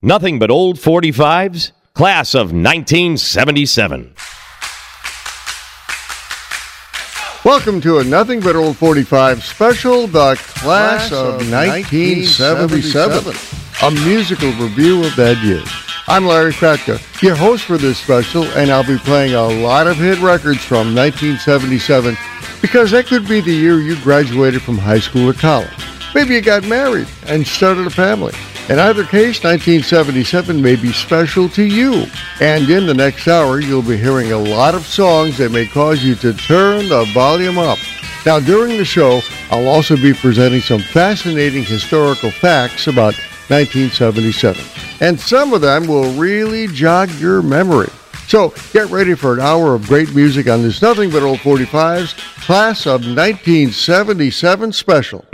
Nothing but old 45s? Class of 1977. Welcome to a Nothing But Old 45 special, The Class, of 1977, a musical review of that year. I'm Larry Kratka, your host for this special, and I'll be playing a lot of hit records from 1977 because that could be the year you graduated from high school or college. Maybe you got married and started a family. In either case, 1977 may be special to you. And in the next hour, you'll be hearing a lot of songs that may cause you to turn the volume up. Now, during the show, I'll also be presenting some fascinating historical facts about 1977. And some of them will really jog your memory. So get ready for an hour of great music on this Nothing But Old 45's Class of 1977 special.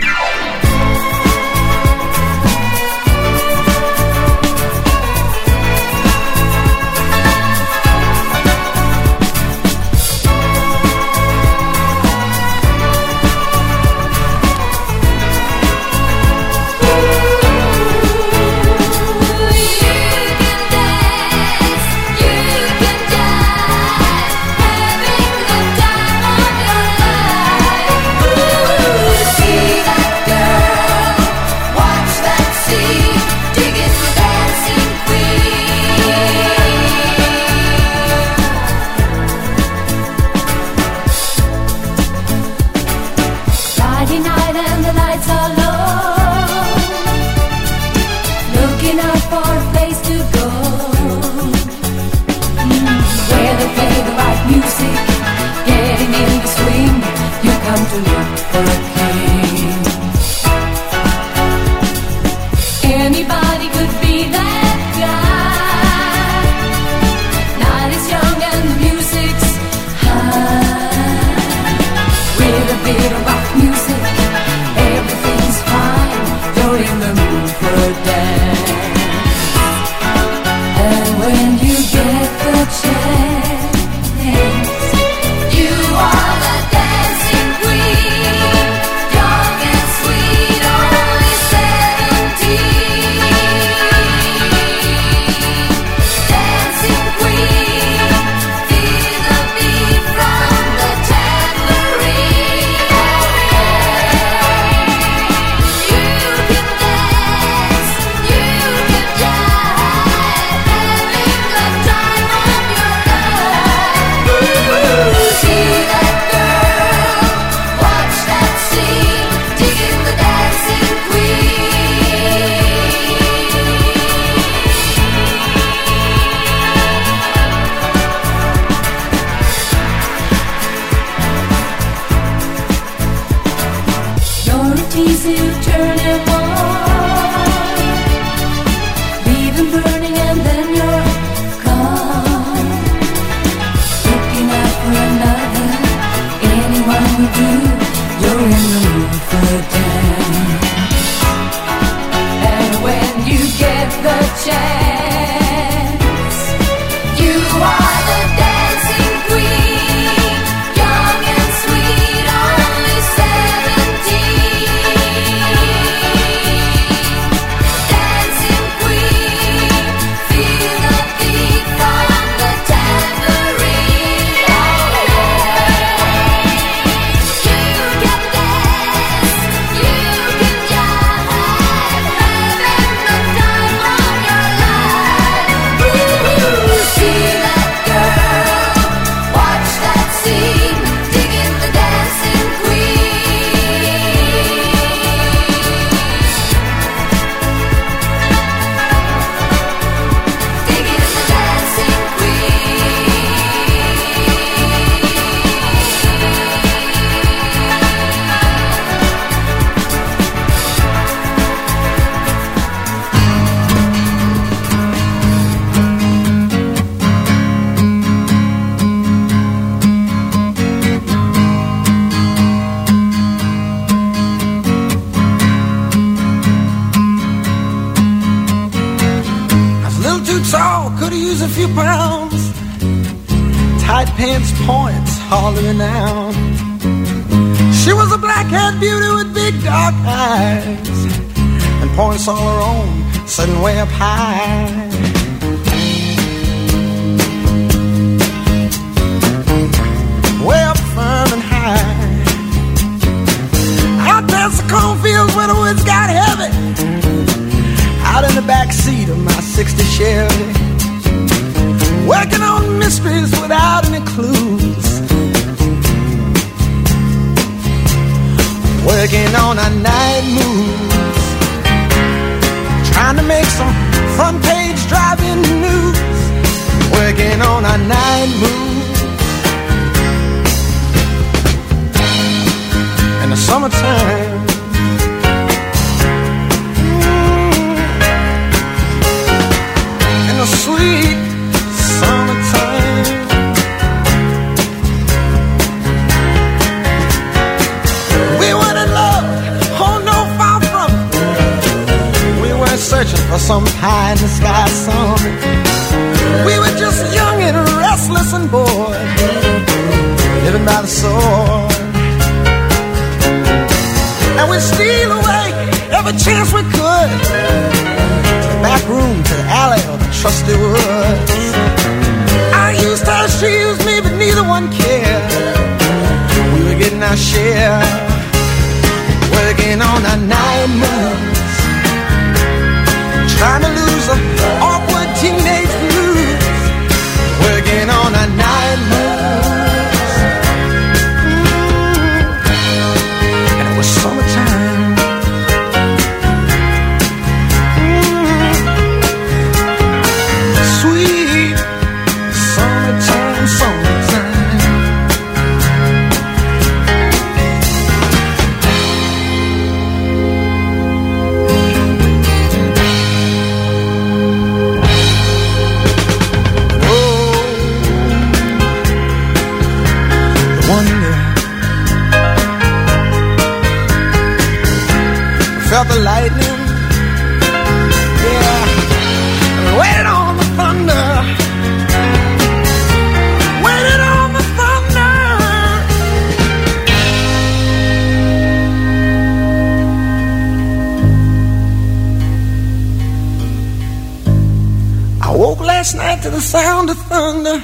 night to the sound of thunder.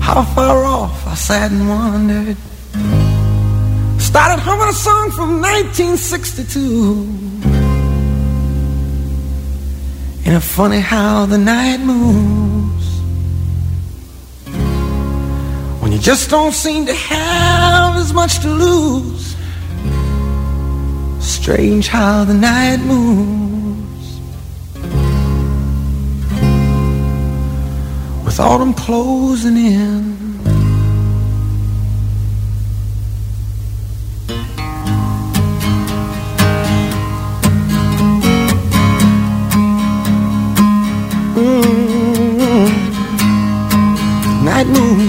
How far off I sat and wondered. Started humming a song from 1962. And it's funny how the night moves. When you just don't seem to have as much to lose. Strange how the night moves. Thought I'm closing in. Mm -hmm. Night moon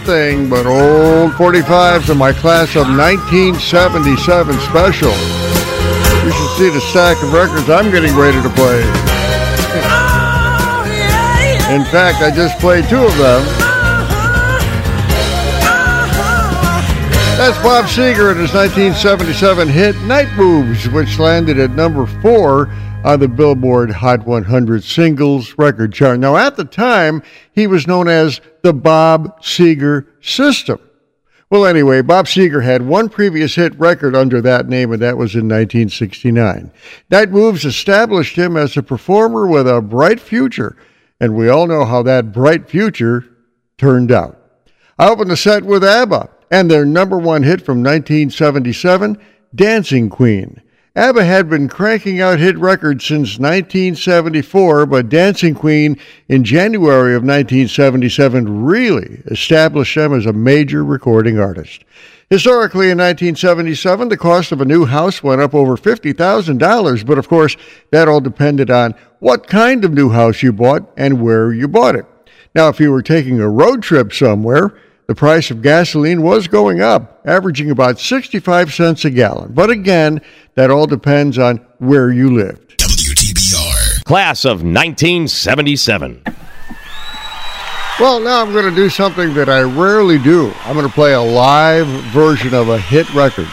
nothing but old 45s in my class of 1977 special. You should see the stack of records I'm getting ready to play. In fact, I just played two of them. That's Bob Seger and his 1977 hit Night Moves, which landed at number four on the Billboard Hot 100 Singles Record Chart. Now, at the time, he was known as the Bob Seger system. Well, anyway, Bob Seger had one previous hit record under that name, and that was in 1969. Night Moves established him as a performer with a bright future, and we all know how that bright future turned out. I opened the set with ABBA and their number one hit from 1977, Dancing Queen. ABBA had been cranking out hit records since 1974, but Dancing Queen in January of 1977 really established them as a major recording artist. Historically, in 1977, the cost of a new house went up over $50,000, but of course, that all depended on what kind of new house you bought and where you bought it. Now, if you were taking a road trip somewhere, the price of gasoline was going up, averaging about 65 cents a gallon. But again, that all depends on where you lived. WTBR. Class of 1977. Well, now I'm going to do something that I rarely do. I'm going to play a live version of a hit record.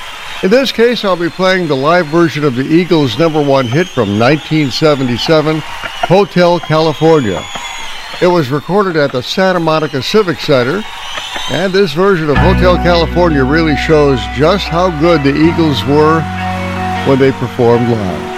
In this case, I'll be playing the live version of the Eagles' number one hit from 1977, Hotel California. It was recorded at the Santa Monica Civic Center and this version of Hotel California really shows just how good the Eagles were when they performed live.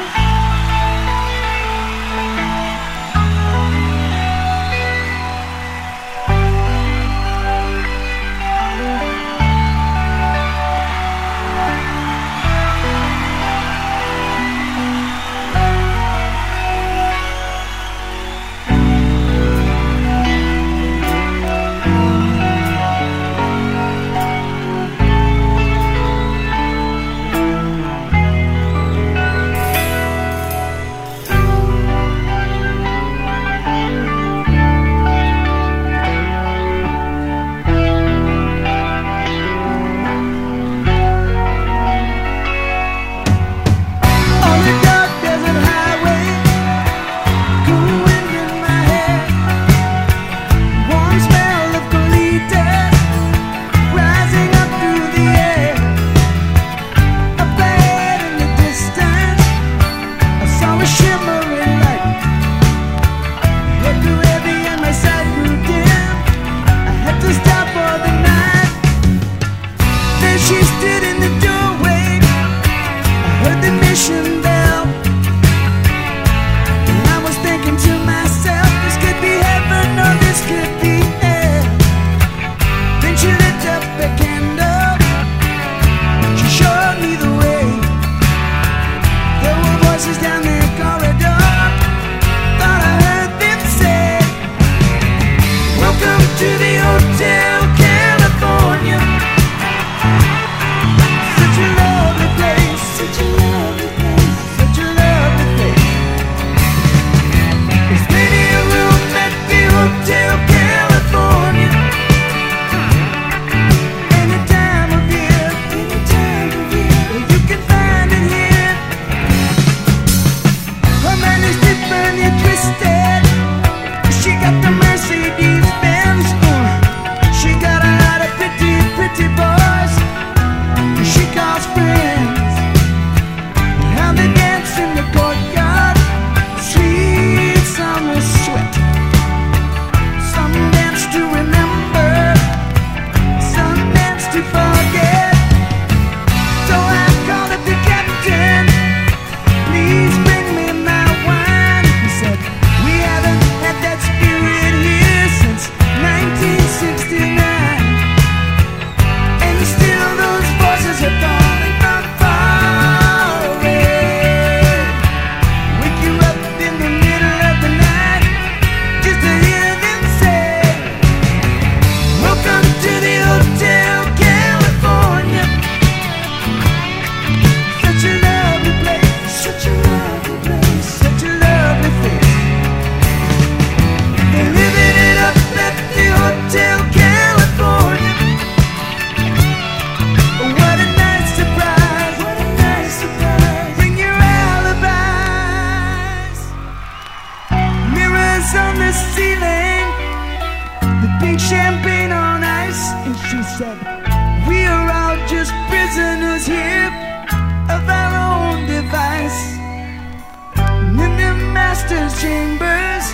chambers,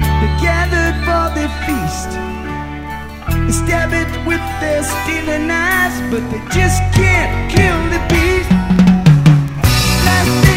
they gathered for their feast. They stab it with their stealing eyes, but they just can't kill the beast. Last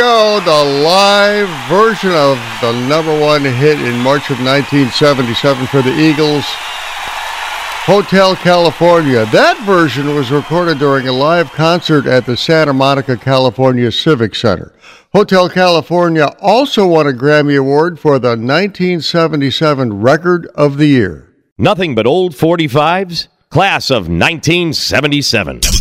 go, the live version of the number one hit in March of 1977 for the Eagles, Hotel California. That version was recorded during a live concert at the Santa Monica, California Civic Center. Hotel California also won a Grammy Award for the 1977 Record of the Year. Nothing but old 45s, class of 1977.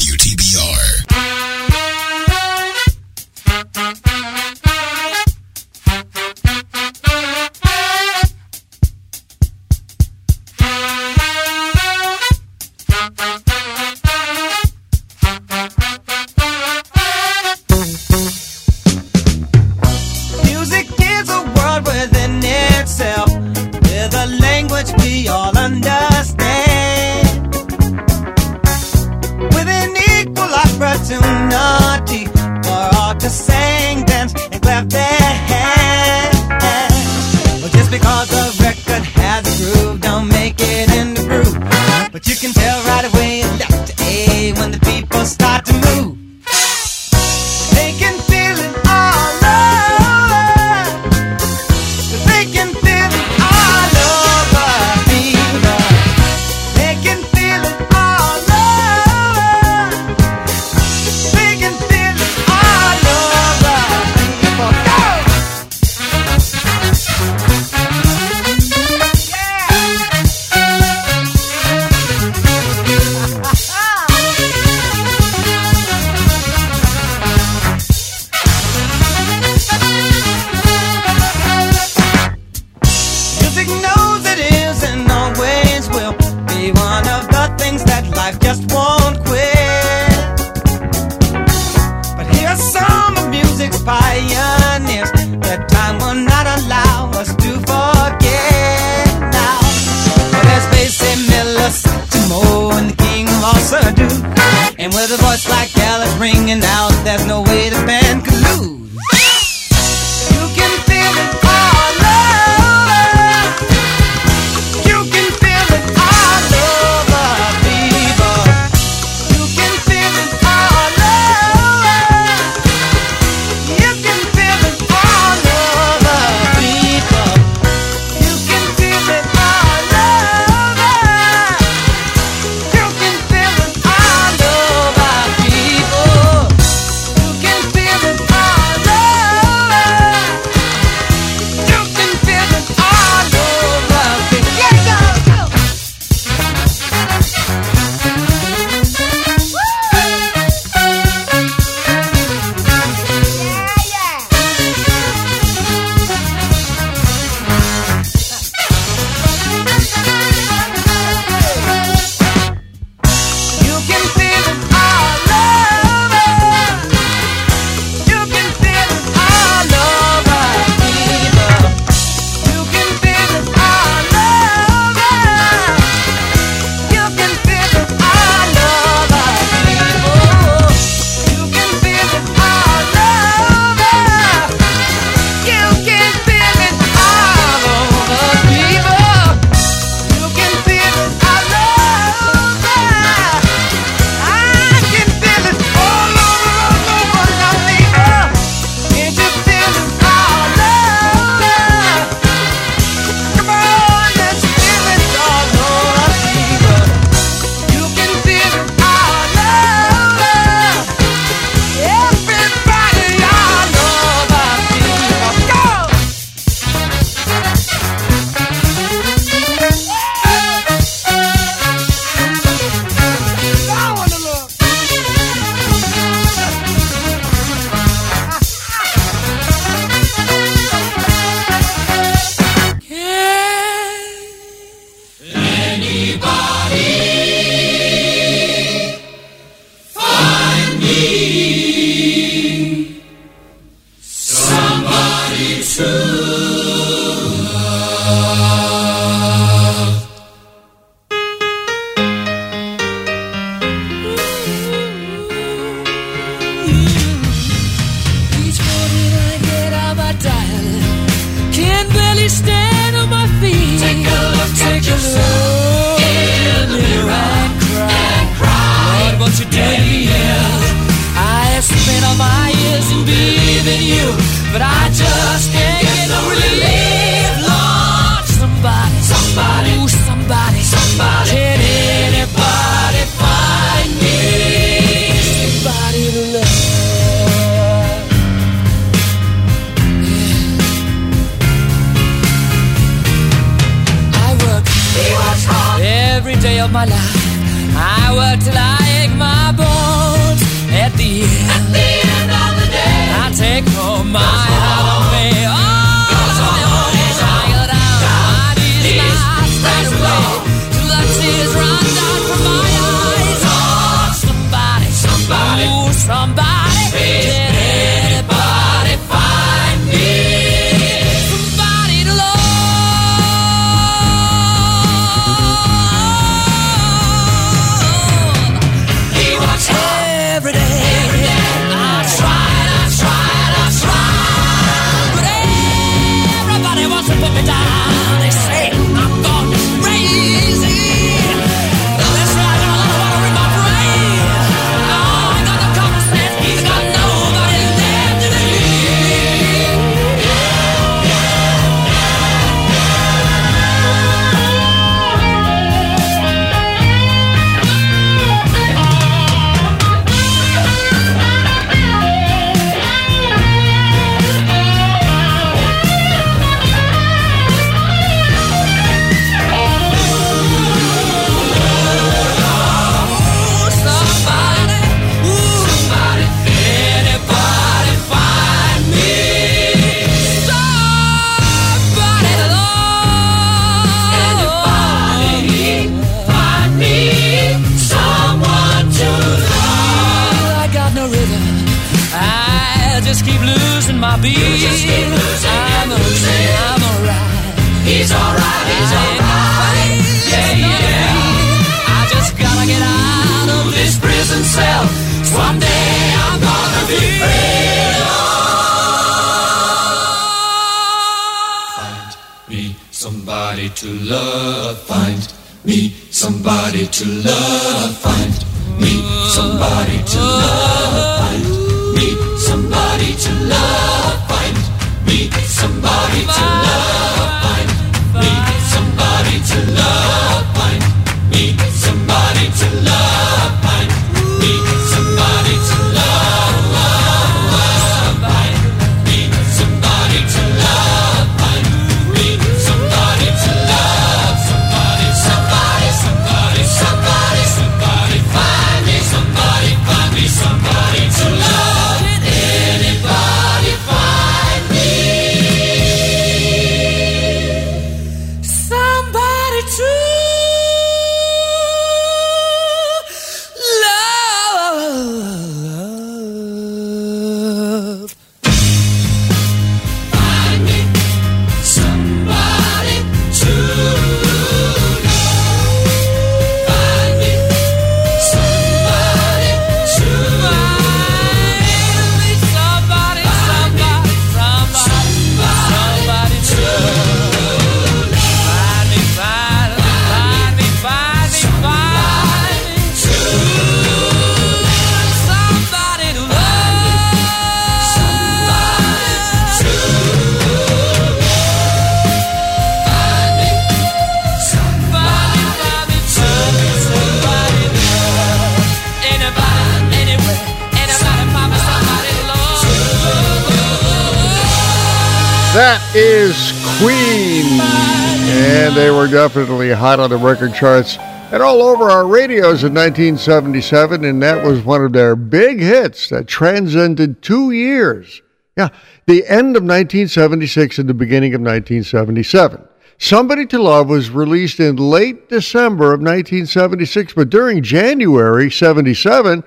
Definitely hot on the record charts and all over our radios in 1977, and that was one of their big hits that transcended two years. Yeah, the end of 1976 and the beginning of 1977. Somebody to Love was released in late December of 1976, but during January 77,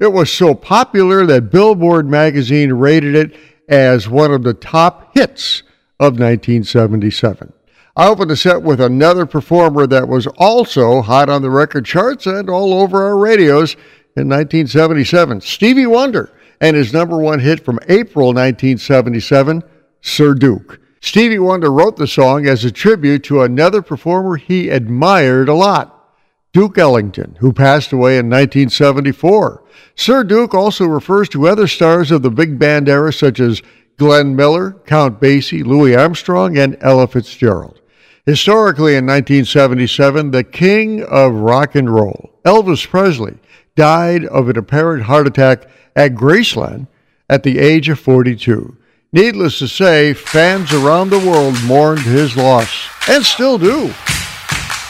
it was so popular that Billboard magazine rated it as one of the top hits of 1977. I opened the set with another performer that was also hot on the record charts and all over our radios in 1977 Stevie Wonder and his number one hit from April 1977, Sir Duke. Stevie Wonder wrote the song as a tribute to another performer he admired a lot, Duke Ellington, who passed away in 1974. Sir Duke also refers to other stars of the big band era such as Glenn Miller, Count Basie, Louis Armstrong, and Ella Fitzgerald. Historically, in 1977, the king of rock and roll, Elvis Presley, died of an apparent heart attack at Graceland at the age of 42. Needless to say, fans around the world mourned his loss, and still do.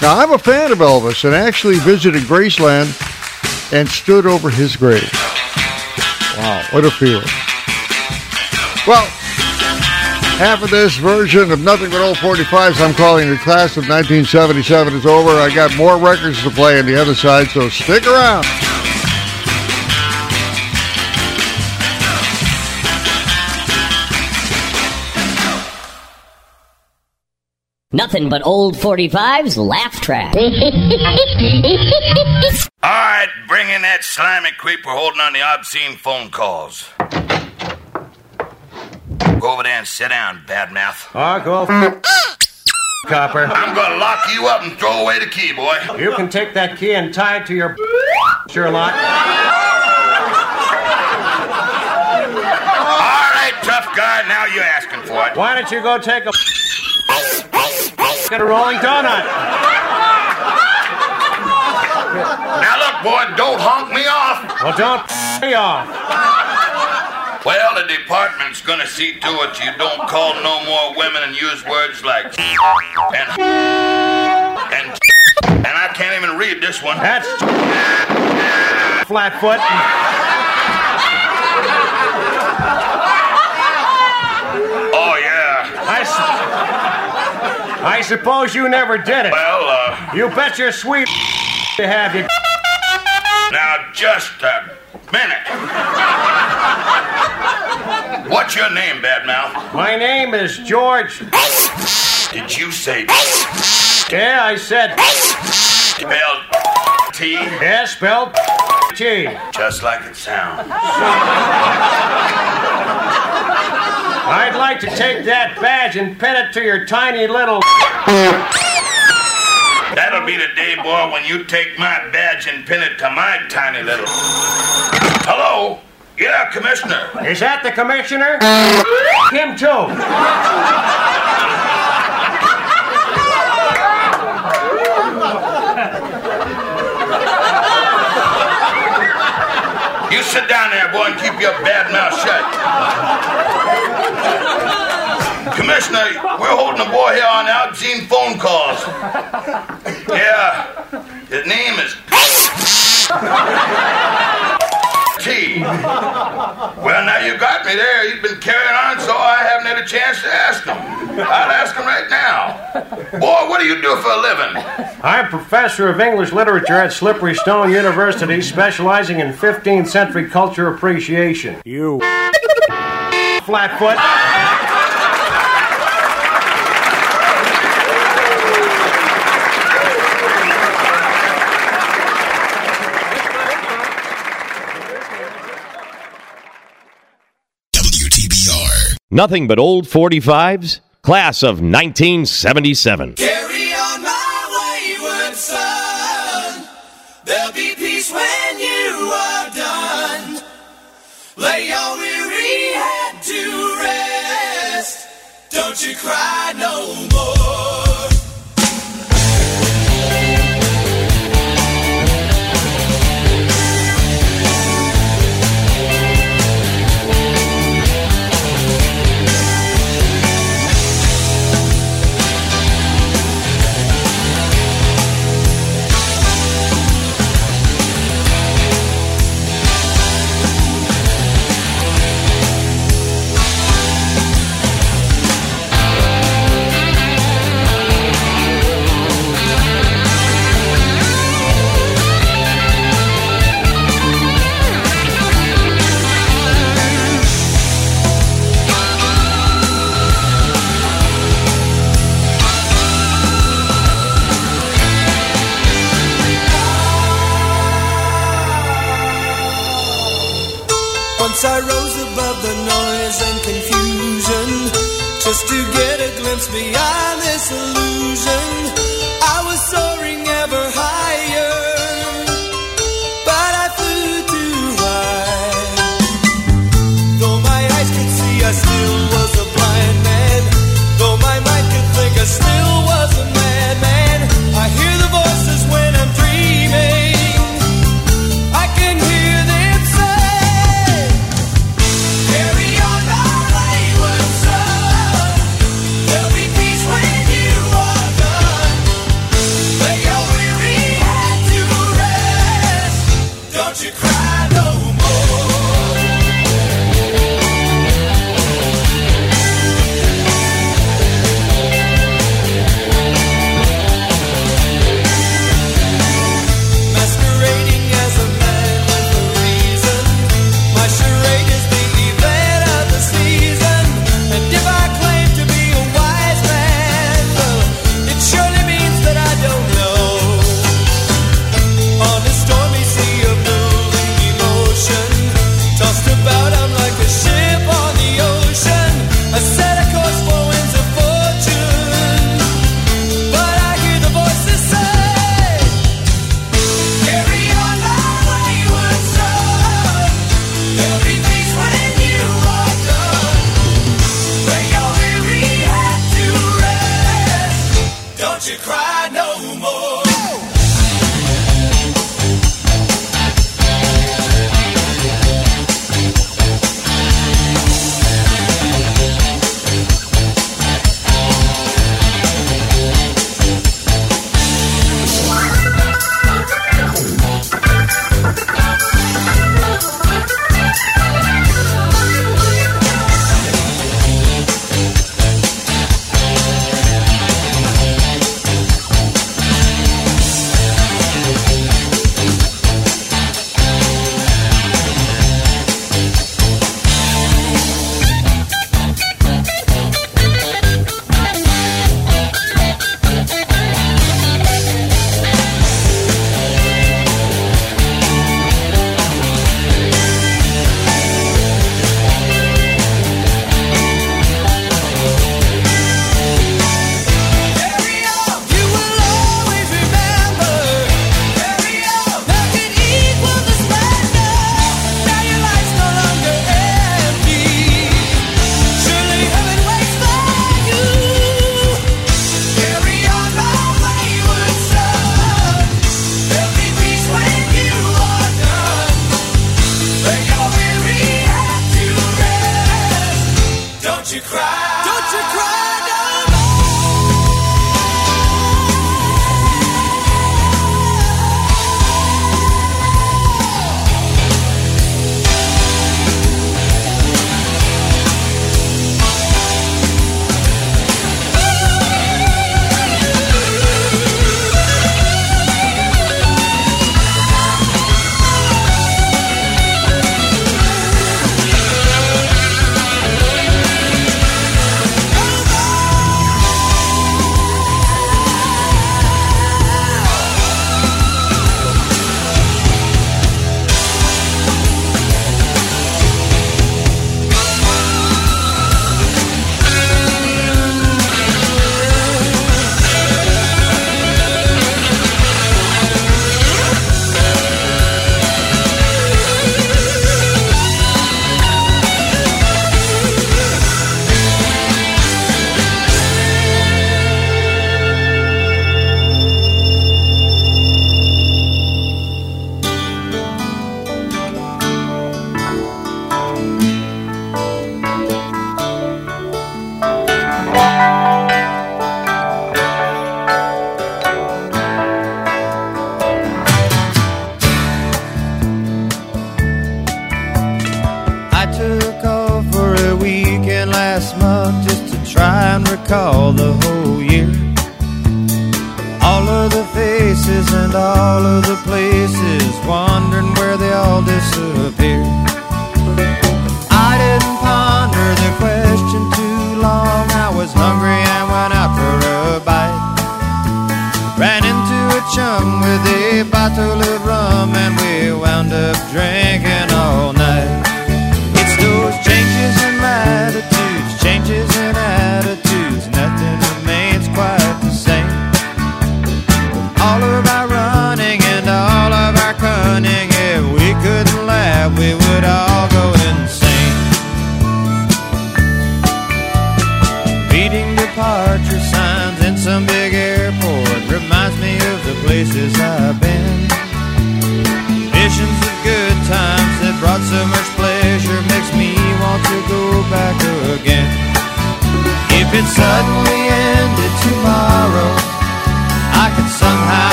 Now, I'm a fan of Elvis and actually visited Graceland and stood over his grave. Wow, what a feeling. Well, half of this version of Nothing But Old 45s I'm calling the class of 1977 is over. I got more records to play on the other side, so stick around. Nothing but old 45's laugh track. All right, bring in that slimy creeper holding on the obscene phone calls. Go over there and sit down, badmouth. Oh, go copper. I'm gonna lock you up and throw away the key, boy. You can take that key and tie it to your Sherlock. All right, tough guy, now you're asking for it. Why don't you go take a get a rolling donut? Now look, boy, don't honk me off. Well, don't me off. Well, the department's gonna see to it you don't call no more women and use words like and and and I can't even read this one. That's Flatfoot. Oh yeah. I, su- I suppose you never did it. Well, uh, You bet your sweet to have you. Now just a minute. What's your name, badmouth? My name is George. Did you say Yeah, I said spelled T? yeah, spelled T. Just like it sounds. I'd like to take that badge and pin it to your tiny little. That'll be the day, boy, when you take my badge and pin it to my tiny little. Hello? Yeah, Commissioner. Is that the commissioner? Him too. You sit down there, boy, and keep your bad mouth shut. Commissioner, we're holding a boy here on obscene phone calls. Yeah, his name is T. Well, now you got me there. He's been carrying on, so I haven't had a chance to ask him. I'll ask him right now. Boy, what do you do for a living? I'm professor of English literature at Slippery Stone University, specializing in 15th century culture appreciation. You flatfoot. Nothing but old 45s, class of 1977. Carry on my wayward son. There'll be peace when you are done. Lay your weary head to rest. Don't you cry no more. Beyond this illusion.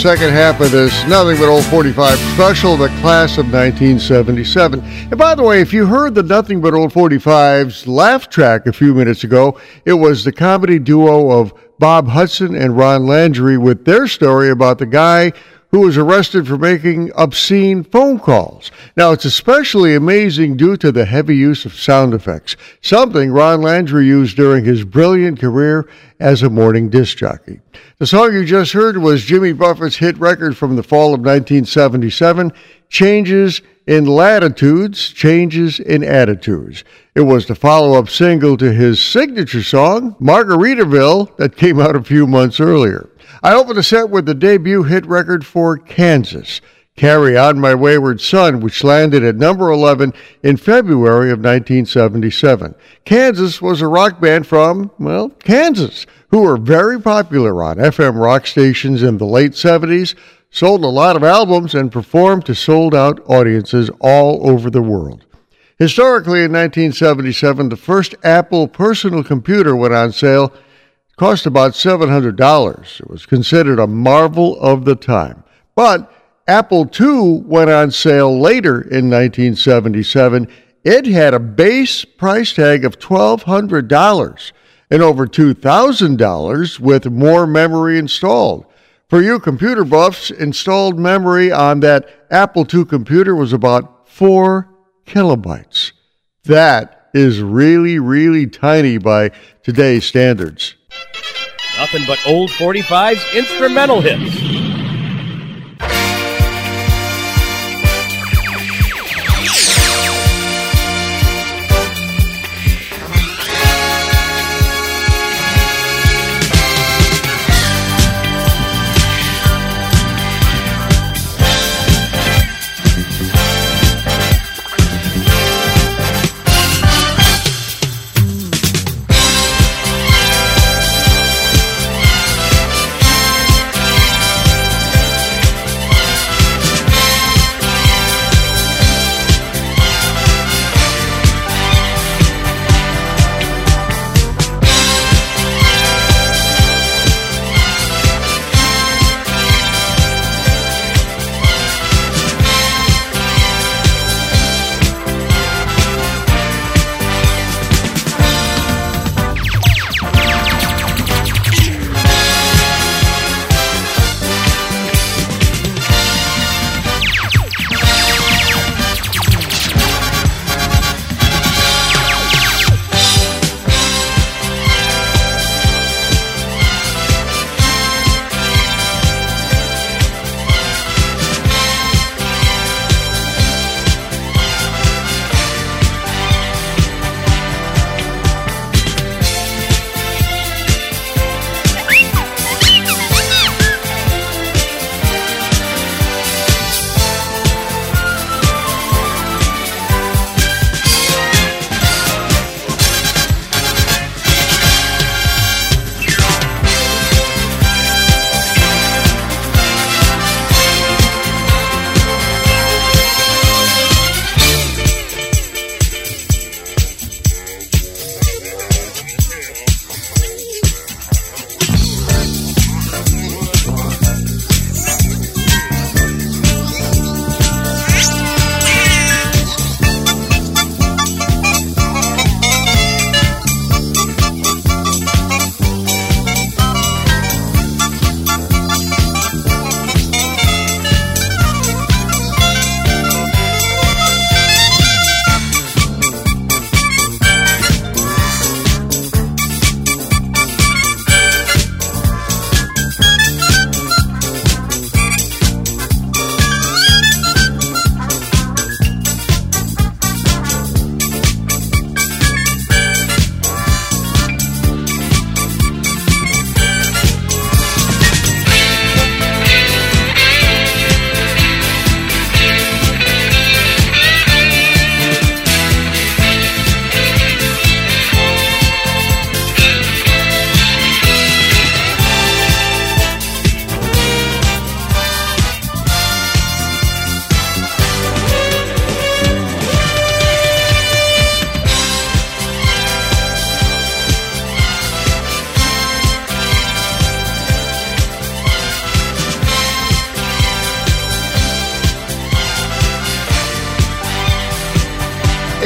Second half of this Nothing But Old 45 special, the class of 1977. And by the way, if you heard the Nothing But Old 45's laugh track a few minutes ago, it was the comedy duo of Bob Hudson and Ron Landry with their story about the guy who was arrested for making obscene phone calls. Now, it's especially amazing due to the heavy use of sound effects, something Ron Landry used during his brilliant career as a morning disc jockey. The song you just heard was Jimmy Buffett's hit record from the fall of 1977, Changes in Latitudes, Changes in Attitudes. It was the follow up single to his signature song, Margaritaville, that came out a few months earlier. I opened the set with the debut hit record for Kansas, Carry On My Wayward Son, which landed at number 11 in February of 1977. Kansas was a rock band from, well, Kansas, who were very popular on FM rock stations in the late 70s, sold a lot of albums, and performed to sold out audiences all over the world. Historically, in 1977, the first Apple personal computer went on sale cost about $700. It was considered a marvel of the time. But Apple II went on sale later in 1977. It had a base price tag of $1,200 and over $2,000 with more memory installed. For you computer buffs, installed memory on that Apple II computer was about 4 kilobytes. That is really, really tiny by today's standards. Nothing but old 45's instrumental hits.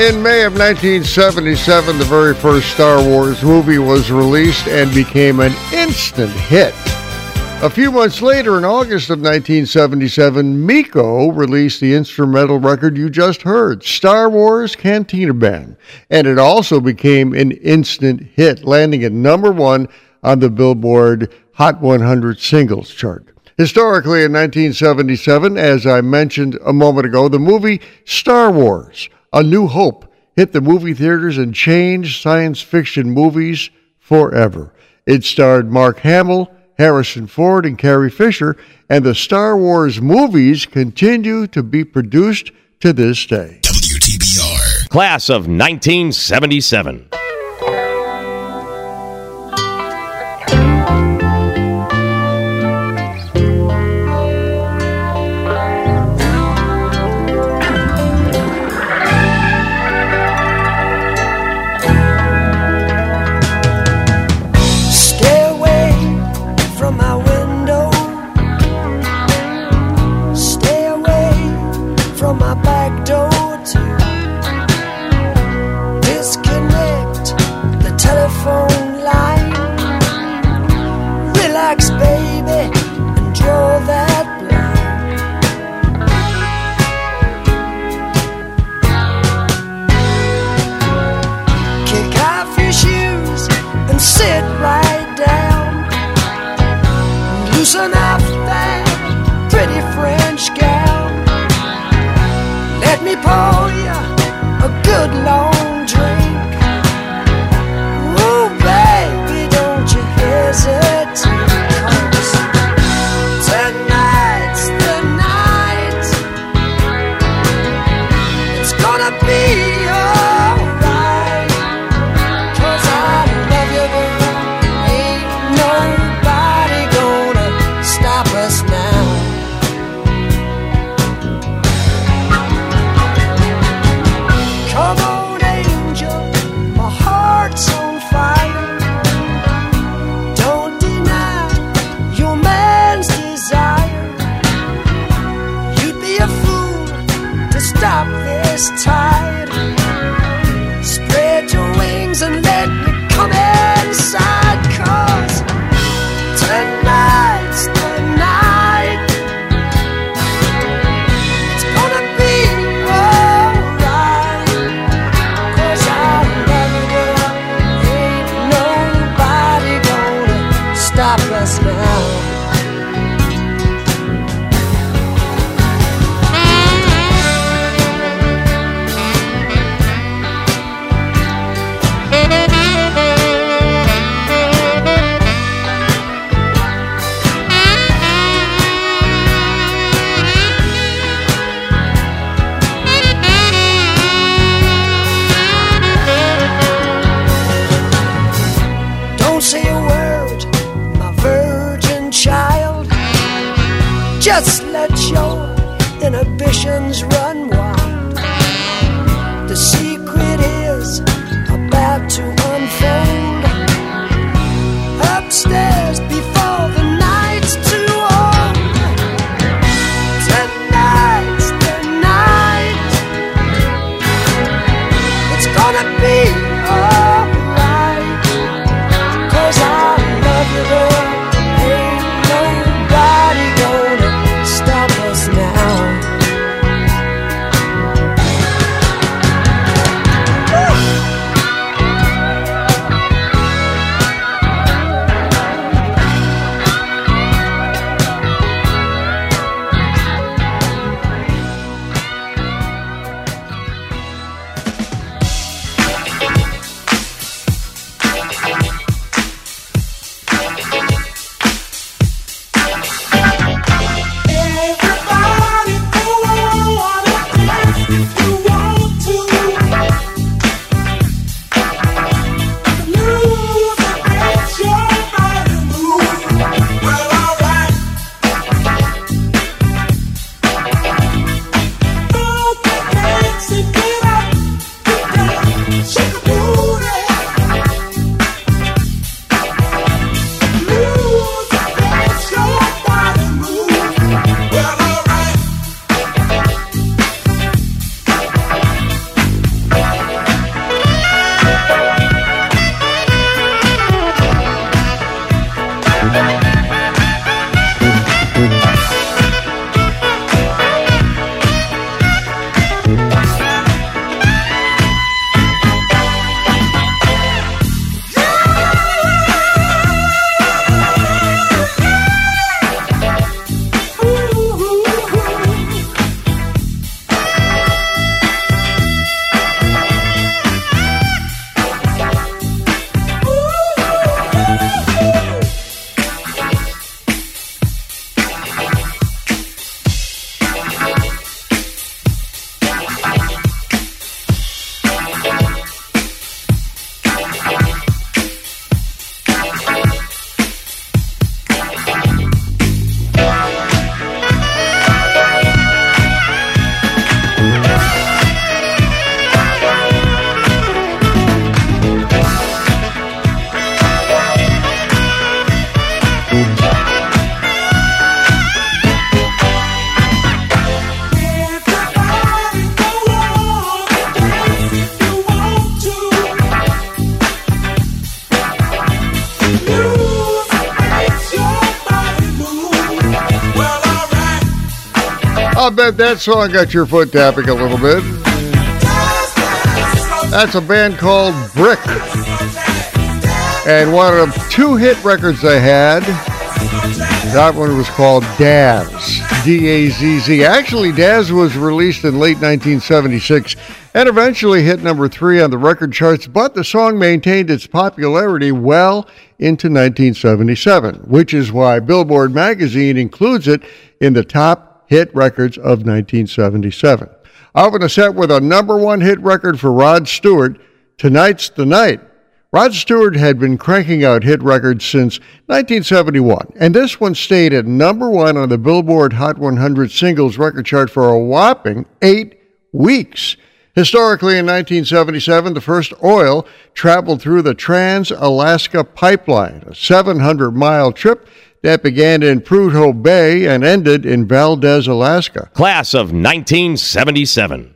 In May of 1977, the very first Star Wars movie was released and became an instant hit. A few months later, in August of 1977, Meco released the instrumental record you just heard, Star Wars Cantina Band, and it also became an instant hit, landing at number one on the Billboard Hot 100 Singles chart. Historically, in 1977, as I mentioned a moment ago, the movie Star Wars A New Hope hit the movie theaters and changed science fiction movies forever. It starred Mark Hamill, Harrison Ford, and Carrie Fisher, and the Star Wars movies continue to be produced to this day. WTBR. Class of 1977. Just let your inhibitions run wild. To see I'll that song got your foot tapping a little bit. That's a band called Brick. And one of two hit records they had, that one was called Dazz. D A Z Z. Actually, Dazz was released in late 1976 and eventually hit number three on the record charts, but the song maintained its popularity well into 1977, which is why Billboard magazine includes it in the top hit records of 1977. Off in a set with a number one hit record for Rod Stewart, Tonight's the Night. Rod Stewart had been cranking out hit records since 1971, and this one stayed at number one on the Billboard Hot 100 singles record chart for a whopping eight weeks. Historically, in 1977, the first oil traveled through the Trans Alaska Pipeline, a 700 mile trip that began in Prudhoe Bay and ended in Valdez, Alaska. Class of 1977.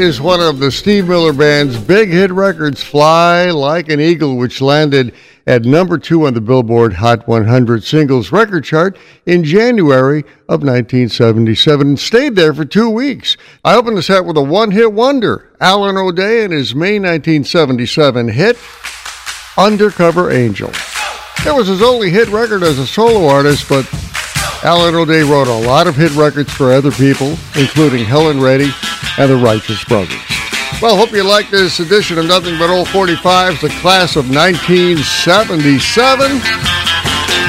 Is one of the Steve Miller Band's big hit records, Fly Like an Eagle, which landed at number two on the Billboard Hot 100 Singles Record Chart in January of 1977 and stayed there for two weeks. I opened the set with a one hit wonder, Alan O'Day and his May 1977 hit, Undercover Angel. That was his only hit record as a solo artist, but Alan O'Day wrote a lot of hit records for other people, including Helen Reddy and the Righteous Brothers. Well, hope you like this edition of Nothing But Old 45s, the class of 1977.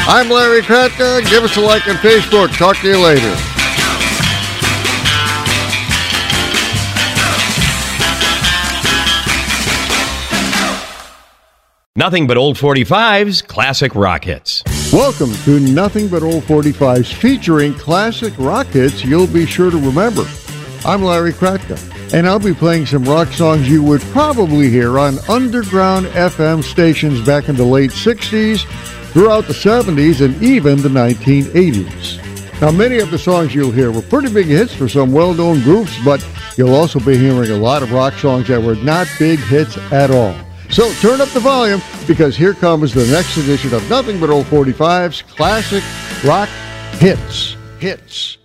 I'm Larry Kratka. Give us a like on Facebook. Talk to you later. Nothing but old 45s, classic rock hits. Welcome to Nothing But Old 45s featuring classic rock hits you'll be sure to remember. I'm Larry Kratka, and I'll be playing some rock songs you would probably hear on underground FM stations back in the late 60s, throughout the 70s, and even the 1980s. Now, many of the songs you'll hear were pretty big hits for some well known groups, but you'll also be hearing a lot of rock songs that were not big hits at all. So turn up the volume because here comes the next edition of Nothing But Old 45's classic rock hits. Hits. Hits.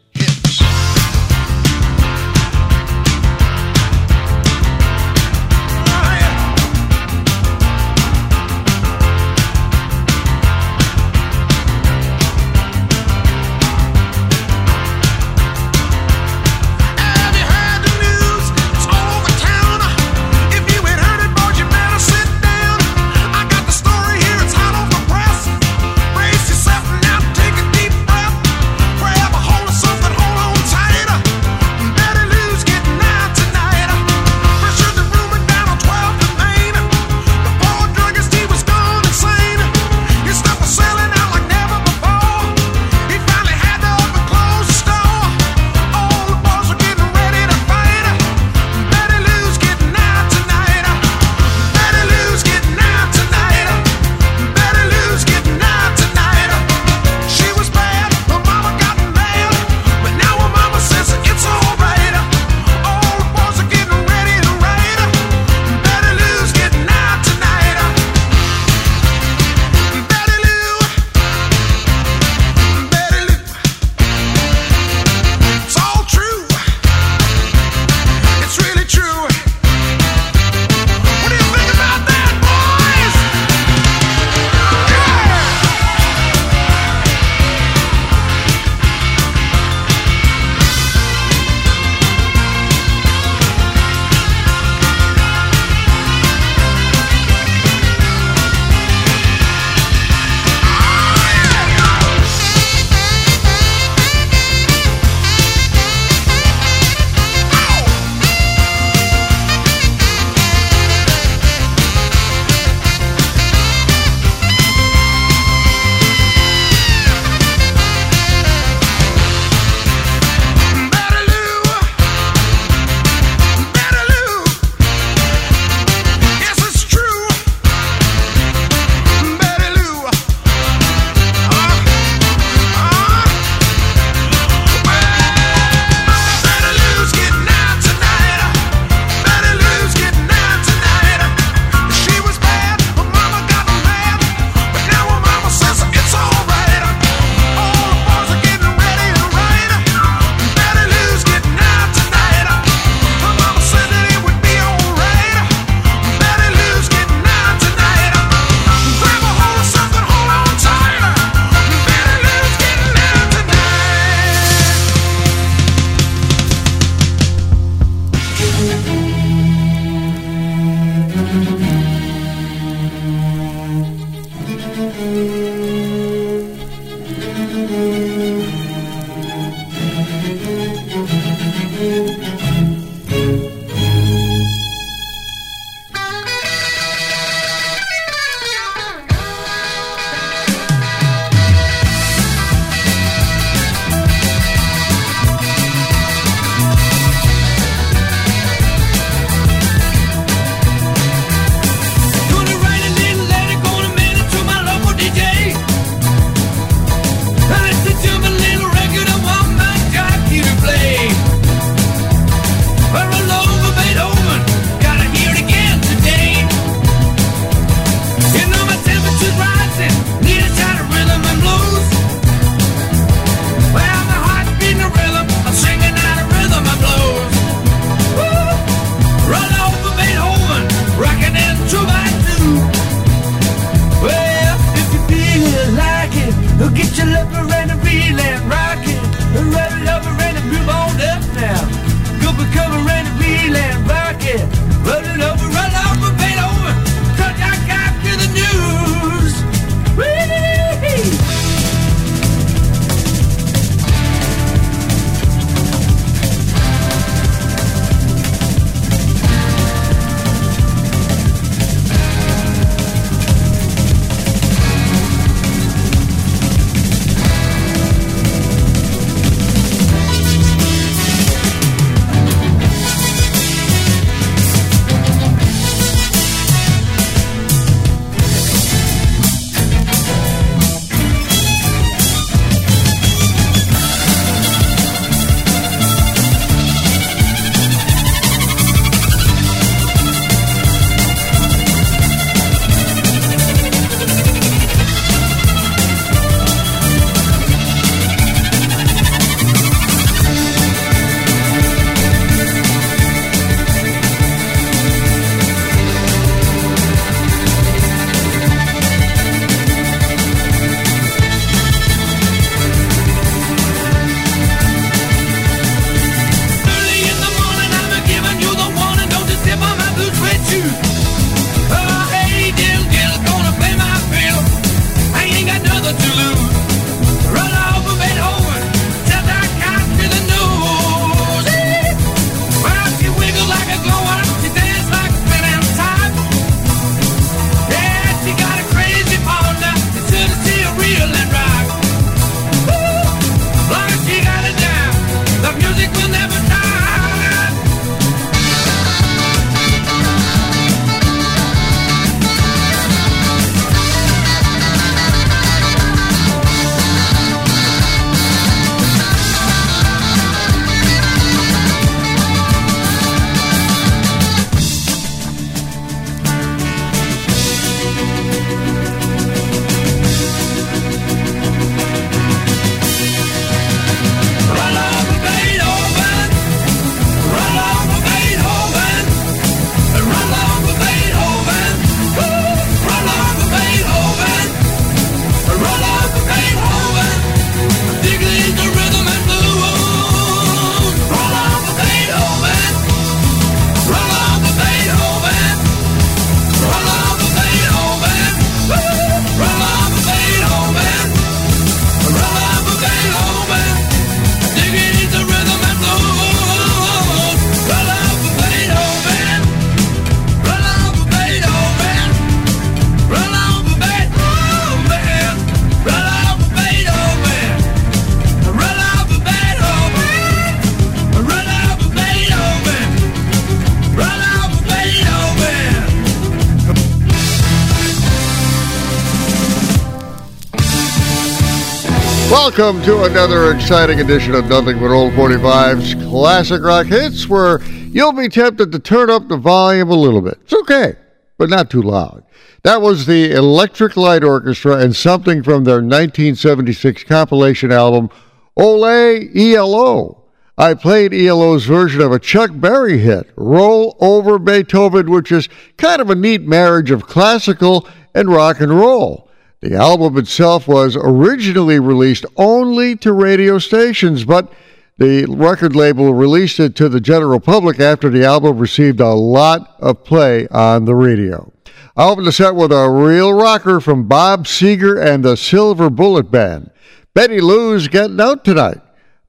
Welcome to another exciting edition of Nothing But Old 45's Classic Rock Hits, where you'll be tempted to turn up the volume a little bit. It's okay, but not too loud. That was the Electric Light Orchestra and something from their 1976 compilation album, Ole ELO. I played ELO's version of a Chuck Berry hit, Roll Over Beethoven, which is kind of a neat marriage of classical and rock and roll. The album itself was originally released only to radio stations, but the record label released it to the general public after the album received a lot of play on the radio. I opened the set with a real rocker from Bob Seger and the Silver Bullet Band. Betty Lou's Getting Out Tonight.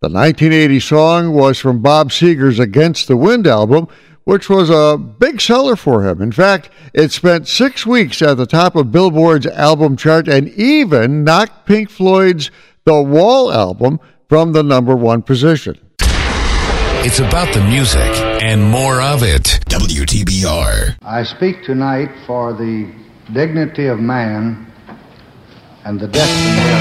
The 1980 song was from Bob Seger's Against the Wind album, which was a big seller for him. In fact, it spent six weeks at the top of Billboard's album chart and even knocked Pink Floyd's The Wall album from the number one position. It's about the music and more of it. WTBR. I speak tonight for the dignity of man and the destiny of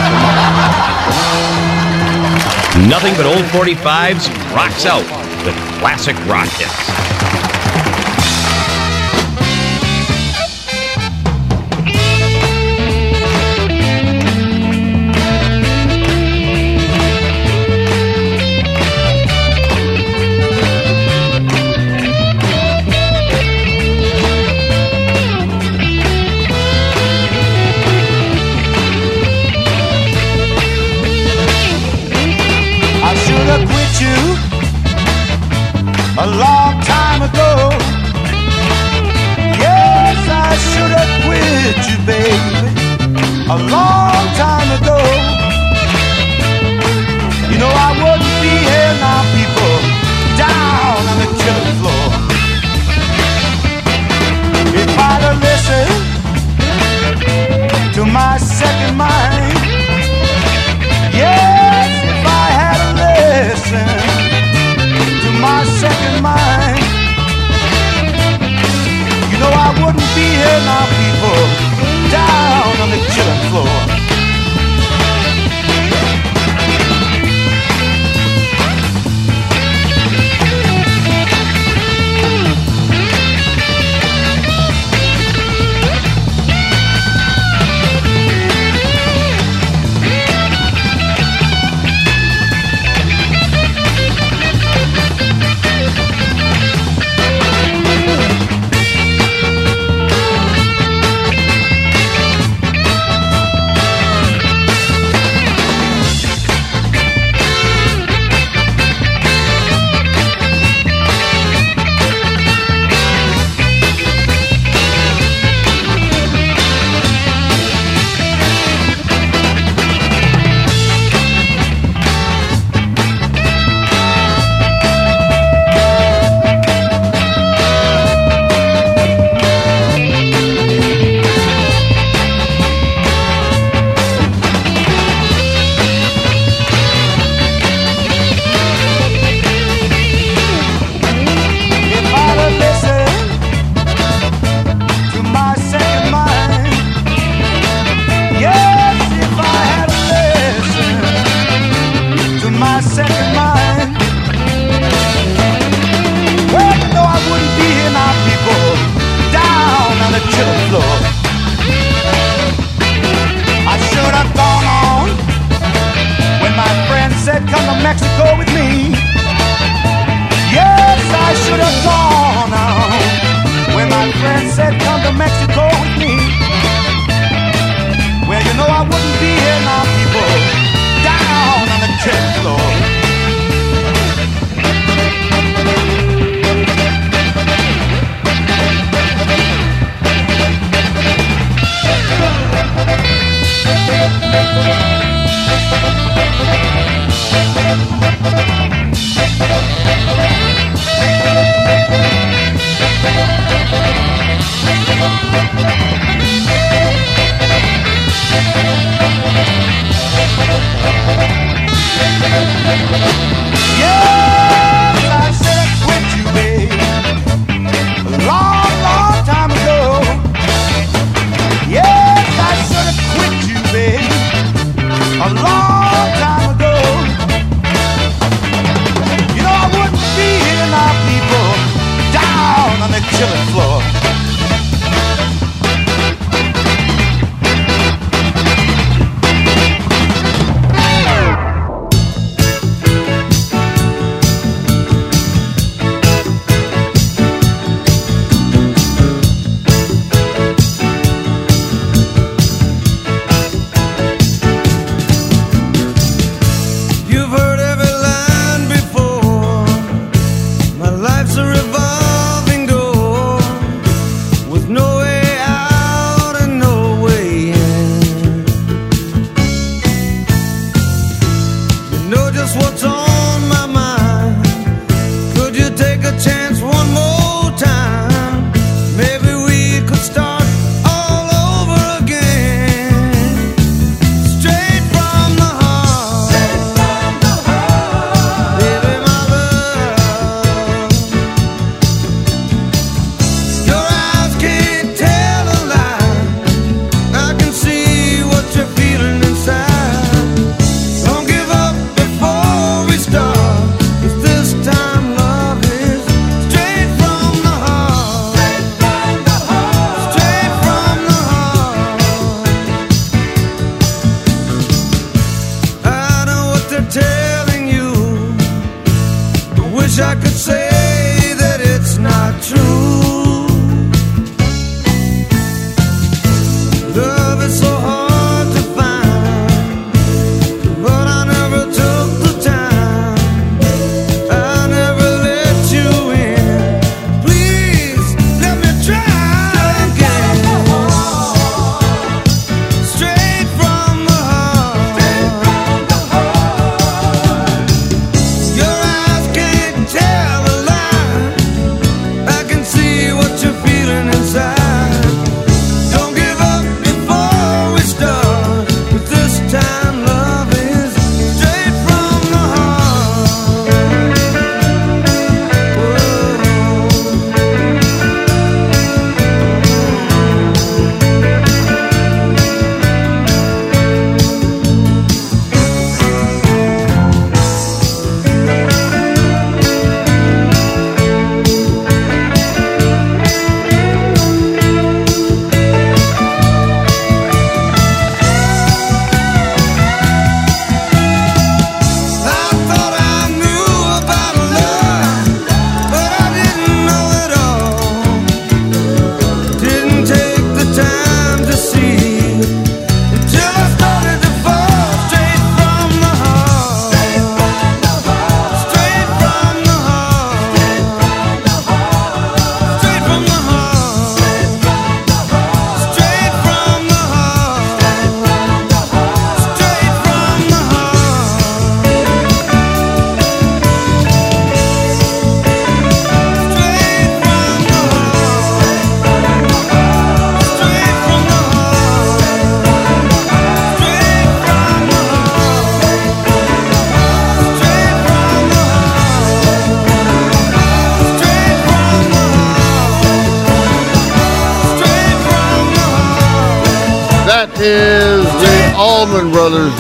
man. Nothing but old 45s rocks out with classic rock hits. did you, baby, a long time ago. You know I wouldn't be here now, people, down on the church floor. If I'd have listened to my second mind.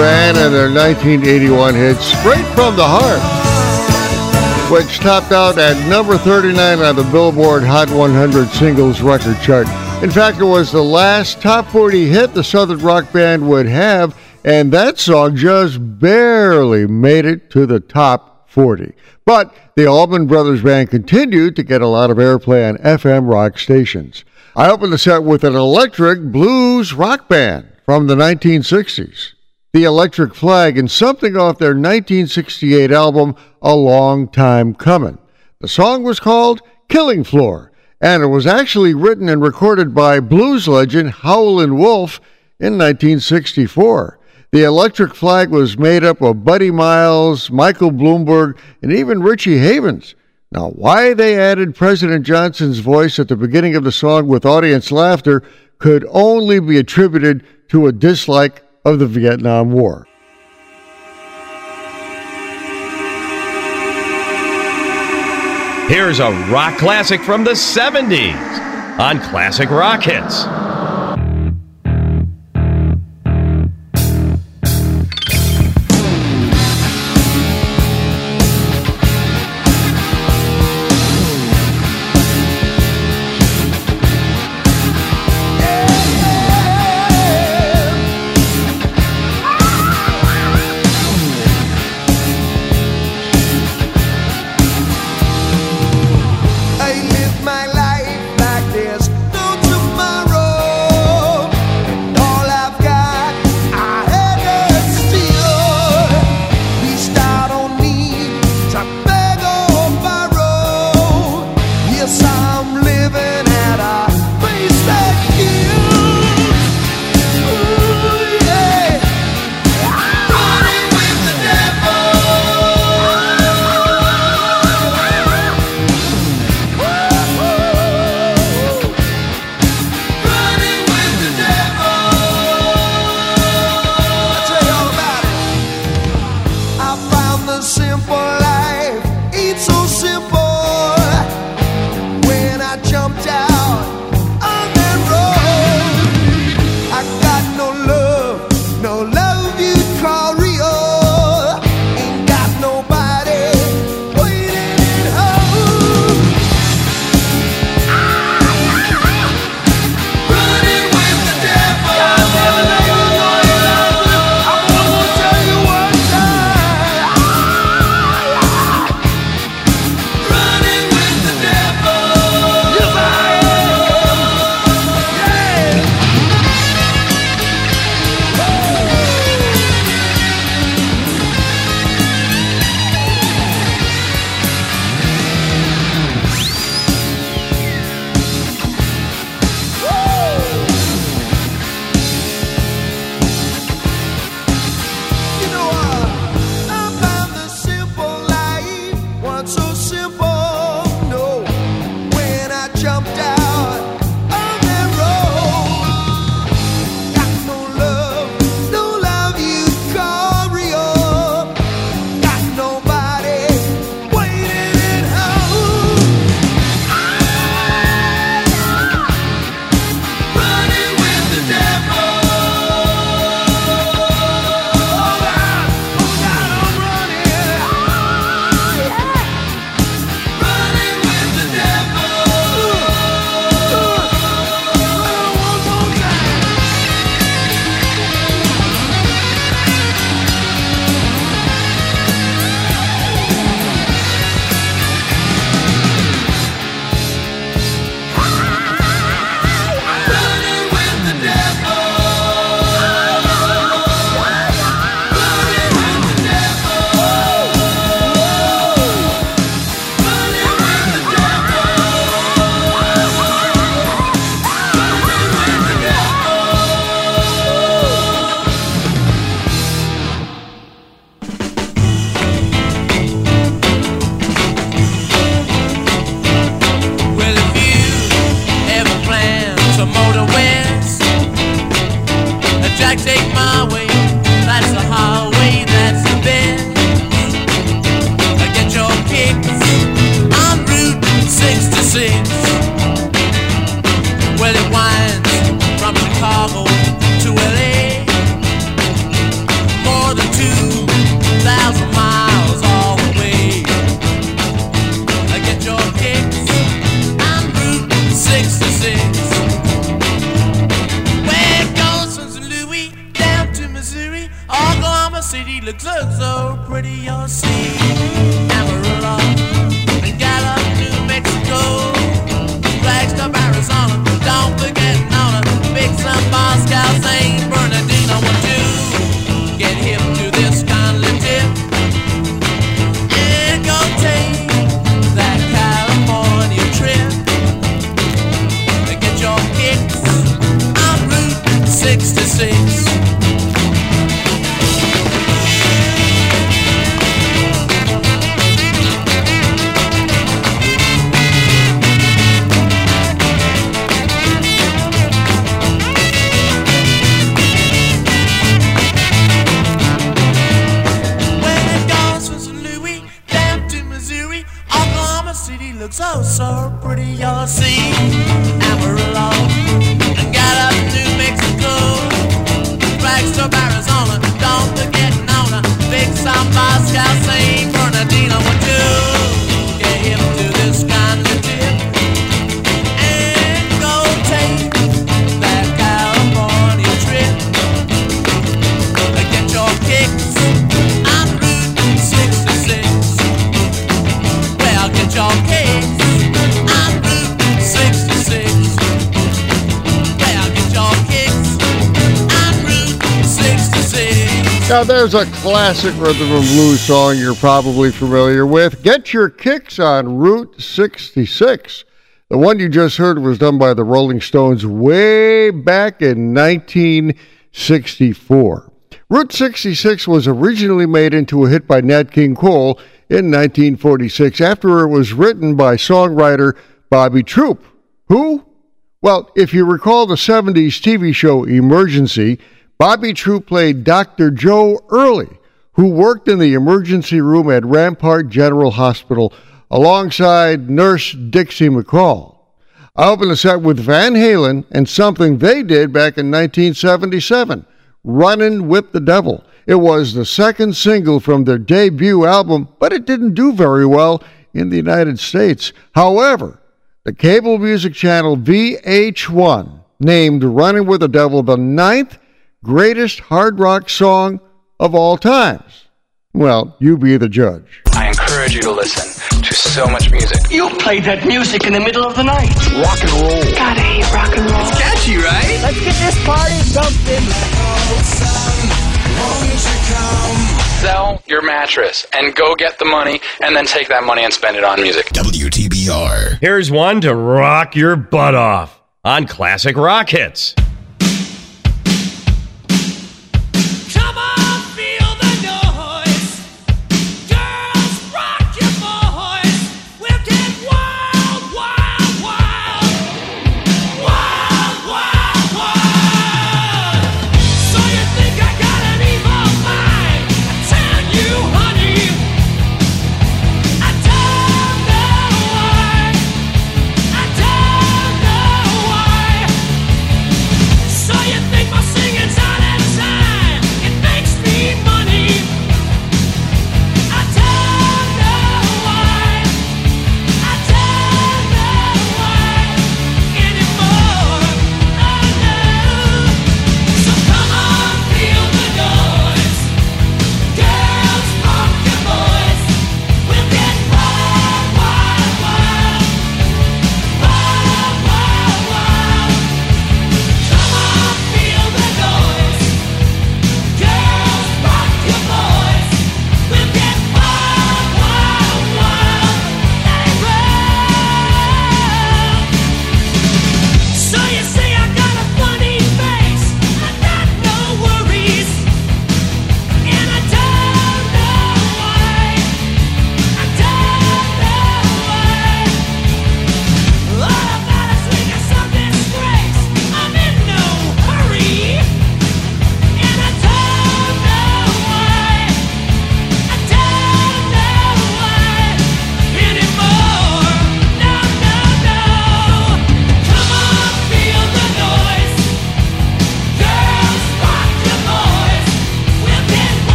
Band and their 1981 hit Straight from the Heart, which topped out at number 39 on the Billboard Hot 100 Singles Record Chart. In fact, it was the last top 40 hit the Southern rock band would have, and that song just barely made it to the top 40. But the Allman Brothers Band continued to get a lot of airplay on FM rock stations. I opened the set with an electric blues rock band from the 1960s, the Electric Flag, and something off their 1968 album, A Long Time Coming. The song was called Killing Floor, and it was actually written and recorded by blues legend Howlin' Wolf in 1964. The Electric Flag was made up of Buddy Miles, Michael Bloomberg, and even Richie Havens. Now, why they added President Johnson's voice at the beginning of the song with audience laughter could only be attributed to a dislike of the Vietnam War. Here's a rock classic from the 70s on Classic Rock Hits. There's a classic rhythm and blues song you're probably familiar with. Get Your Kicks on Route 66. The one you just heard was done by the Rolling Stones way back in 1964. Route 66 was originally made into a hit by Nat King Cole in 1946 after it was written by songwriter Bobby Troup. Who? Well, if you recall the 70s TV show Emergency, Bobby Troup played Dr. Joe Early, who worked in the emergency room at Rampart General Hospital alongside Nurse Dixie McCall. I opened the set with Van Halen and something they did back in 1977, Runnin' with the Devil. It was the second single from their debut album, but it didn't do very well in the United States. However, the cable music channel VH1 named Running with the Devil the ninth greatest hard rock song of all times. Well, you be the judge. I encourage you to listen to so much music. You played that music in the middle of the night. Rock and roll. Gotta hate rock and roll. It's catchy, right? Let's get this party jumping. Sell your mattress and go get the money and then take that money and spend it on music. WTBR. Here's one to rock your butt off on classic rock hits.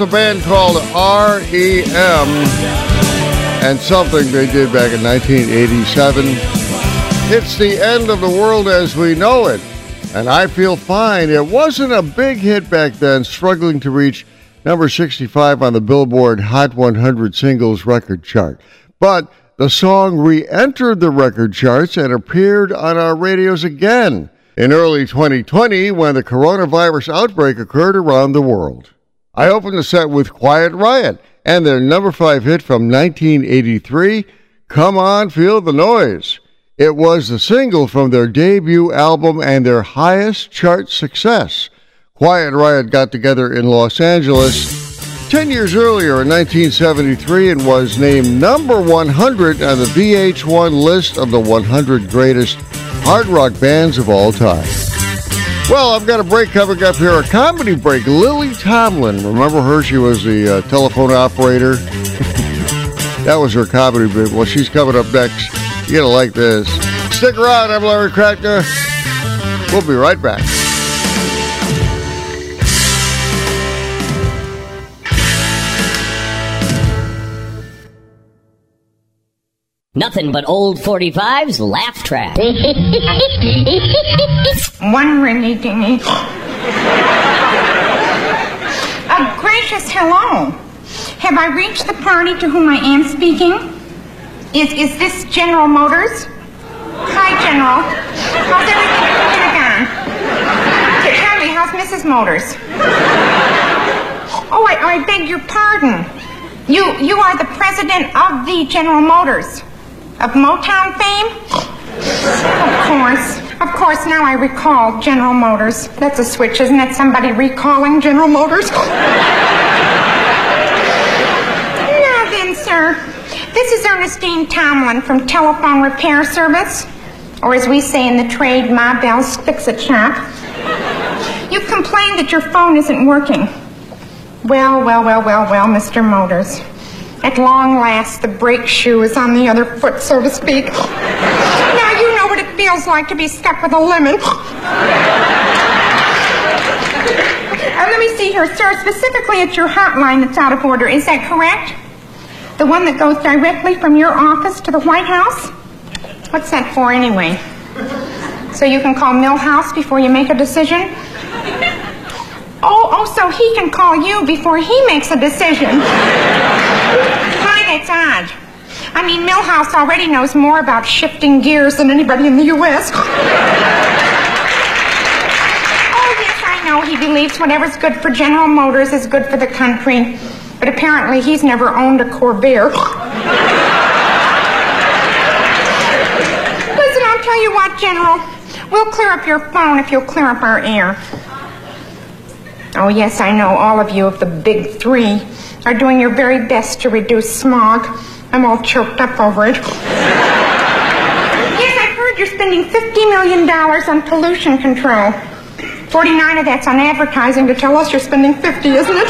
a band called REM and something they did back in 1987. It's the end of the world as we know it, and I feel fine. It wasn't a big hit back then, struggling to reach number 65 on the Billboard Hot 100 Singles Record Chart. But the song re entered the record charts and appeared on our radios again in early 2020 when the coronavirus outbreak occurred around the world. I opened the set with Quiet Riot and their number five hit from 1983, Come On, Feel the Noise. It was the single from their debut album and their highest chart success. Quiet Riot got together in Los Angeles 10 years earlier in 1973 and was named number 100 on the VH1 list of the 100 greatest hard rock bands of all time. Well, I've got a break coming up here, a comedy break. Lily Tomlin, remember her? She was the uh, telephone operator. that was her comedy break. Well, she's coming up next. You're going to like this. Stick around. I'm Larry Kratka. We'll be right back. Nothing but old 45's laugh track. One ringy dingy. A gracious hello. Have I reached the party to whom I am speaking? Is is this General Motors? Hi, General. How's everything at the Pentagon? Tell me, how's Mrs. Motors? Oh, I, I beg your pardon. You you are the president of the General Motors of Motown fame? Of course. Of course, now I recall General Motors. That's a switch, isn't it? Somebody recalling General Motors? now then, sir, this is Ernestine Tomlin from Telephone Repair Service, or as we say in the trade, Ma Bell's Fix-It Shop. You've complained that your phone isn't working. Well, well, well, well, well, Mr. Motors. At long last, the brake shoe is on the other foot, so to speak. Now you know what it feels like to be stuck with a lemon. Uh, let me see here, sir. Specifically, it's your hotline that's out of order. Is that correct? The one that goes directly from your office to the White House? What's that for, anyway? So you can call Milhous before you make a decision? Oh, oh, so he can call you before he makes a decision. Odd. I mean, Milhous already knows more about shifting gears than anybody in the U.S. oh, yes, I know. He believes whatever's good for General Motors is good for the country. But apparently, he's never owned a Corvair. Listen, I'll tell you what, General. We'll clear up your phone if you'll clear up our air. Oh, yes, I know all of you of the big three are doing your very best to reduce smog. I'm all choked up over it. yes, I've heard you're spending $50 million on pollution control. 49 of that's on advertising to tell us you're spending 50, isn't it?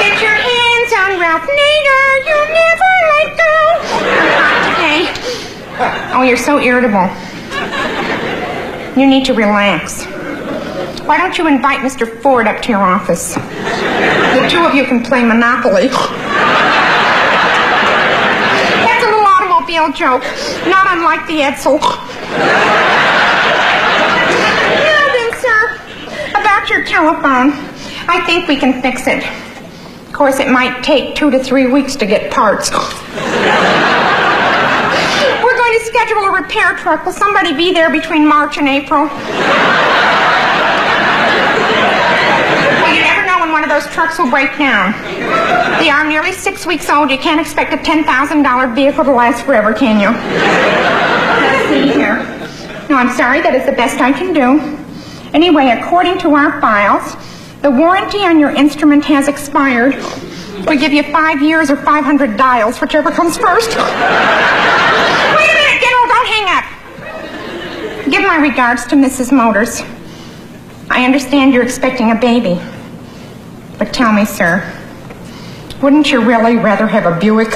Get your hands on Ralph Nader. You'll never let go. Today. Oh, you're so irritable. You need to relax. Why don't you invite Mr. Ford up to your office? The two of you can play Monopoly. That's a little automobile joke, not unlike the Edsel. Now then, sir, about your telephone, I think we can fix it. Of course, it might take two to three weeks to get parts. We're going to schedule a repair truck. Will somebody be there between March and April? Well, you never know when one of those trucks will break down. They are nearly six weeks old. You can't expect a $10,000 vehicle to last forever, can you? Let's see here. No, I'm sorry. That is the best I can do. Anyway, according to our files, the warranty on your instrument has expired. We give you five years or 500 dials, whichever comes first. Wait a minute, General, don't hang up. Give my regards to Mrs. Motors. I understand you're expecting a baby. But tell me, sir, wouldn't you really rather have a Buick?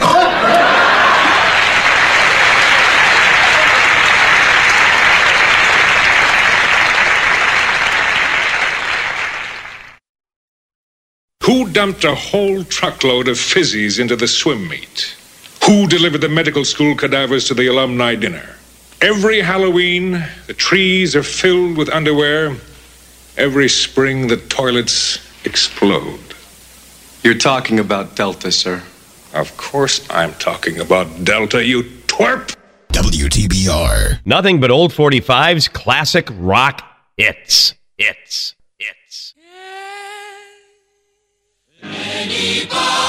Who dumped a whole truckload of fizzies into the swim meet? Who delivered the medical school cadavers to the alumni dinner? Every Halloween, the trees are filled with underwear. Every spring, the toilets explode. You're talking about Delta, sir. Of course, I'm talking about Delta, you twerp! WTBR. Nothing but old 45's classic rock hits. Hits. Hits. Anybody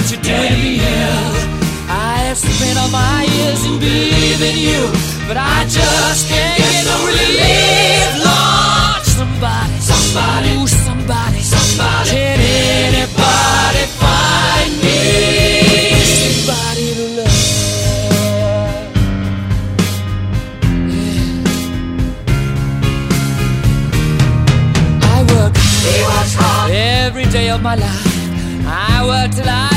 what you're doing to me is. I have spent all my years in believing you, but I just can't get no relief, Lord. Somebody, somebody, ooh, somebody, somebody. Can anybody find me? Somebody to love. Yeah. I work. He works hard every day of my life. I work till I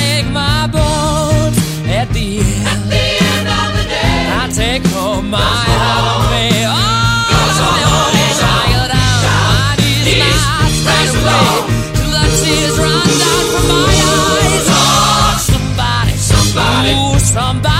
at the end of the day, I take home my my away. Till the tears run from my eyes. Oh, somebody, somebody, somebody.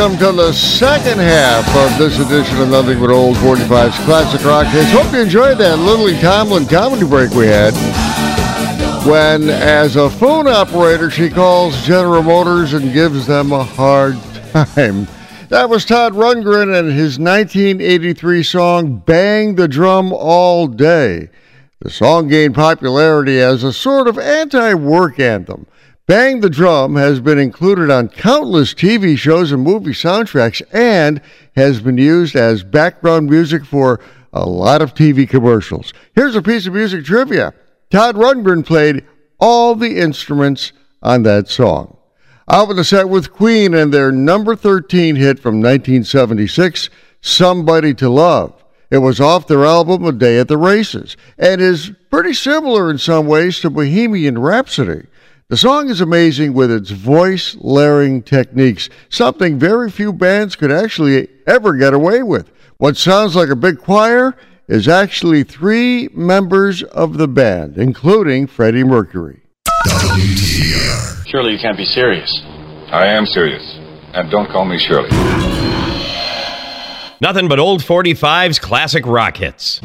Welcome to the second half of this edition of Nothing But Old 45's Classic Rock Hits. Hope you enjoyed that Lily Tomlin comedy break we had. When, as a phone operator, she calls General Motors and gives them a hard time. That was Todd Rundgren and his 1983 song Bang the Drum All Day. The song gained popularity as a sort of anti work anthem. Bang the Drum has been included on countless TV shows and movie soundtracks and has been used as background music for a lot of TV commercials. Here's a piece of music trivia Todd Rundgren played all the instruments on that song. Out in the set with Queen and their number 13 hit from 1976, Somebody to Love. It was off their album A Day at the Races and is pretty similar in some ways to Bohemian Rhapsody. The song is amazing with its voice layering techniques, something very few bands could actually ever get away with. What sounds like a big choir is actually three members of the band, including Freddie Mercury. Surely you can't be serious. I am serious. And don't call me Shirley. Nothing but old 45's classic rock hits.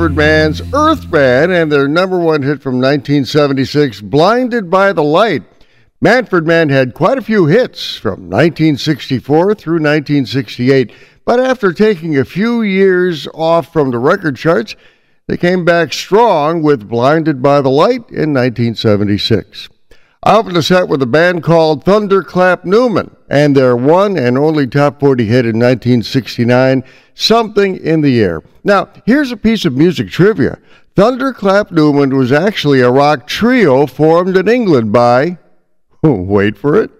Manfred Mann's Earth Band and their number one hit from 1976, Blinded by the Light. Manfred Mann had quite a few hits from 1964 through 1968, but after taking a few years off from the record charts, they came back strong with Blinded by the Light in 1976. I opened the set with a band called Thunderclap Newman and their one and only top 40 hit in 1969, Something in the Air. Now, here's a piece of music trivia Thunderclap Newman was actually a rock trio formed in England by, wait for it,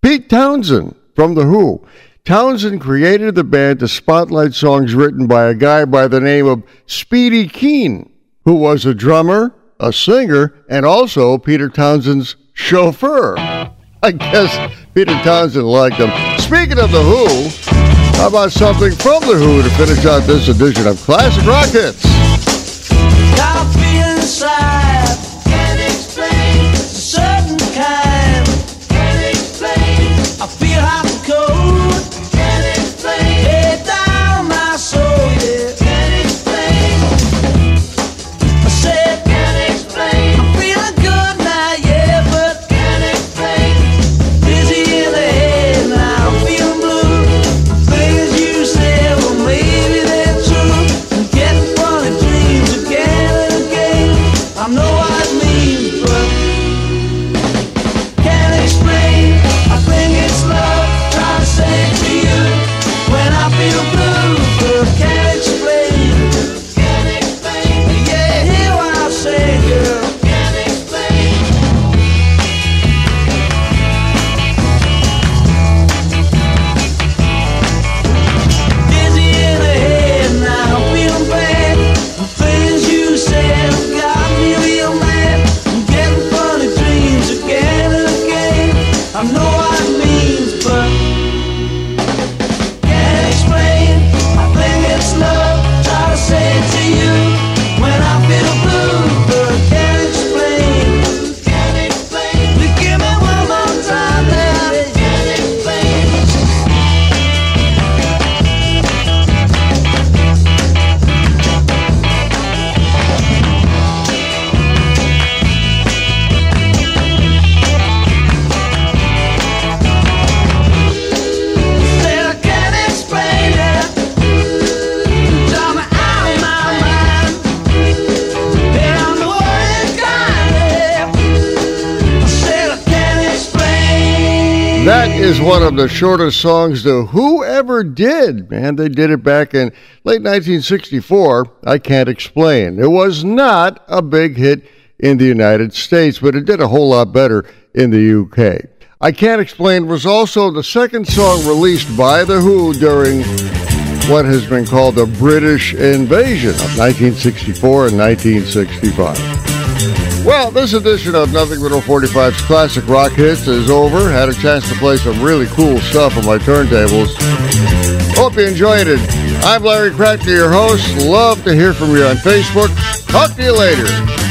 Pete Townshend from The Who. Townshend created the band to spotlight songs written by a guy by the name of Speedy Keen, who was a drummer, a singer, and also Peter Townshend's Chauffeur. I guess Peter Townshend liked them. Speaking of The Who, how about something from The Who to finish out this edition of Classic Rockets? One of the shortest songs the Who ever did. Man, they did it back in late 1964. I can't explain. It was not a big hit in the United States, but it did a whole lot better in the UK. I Can't Explain was also the second song released by The Who during what has been called the British invasion of 1964 and 1965. Well, this edition of Nothing But 45's classic rock hits is over. Had a chance to play some really cool stuff on my turntables. Hope you enjoyed it. I'm Larry Kratka, your host. Love to hear from you on Facebook. Talk to you later.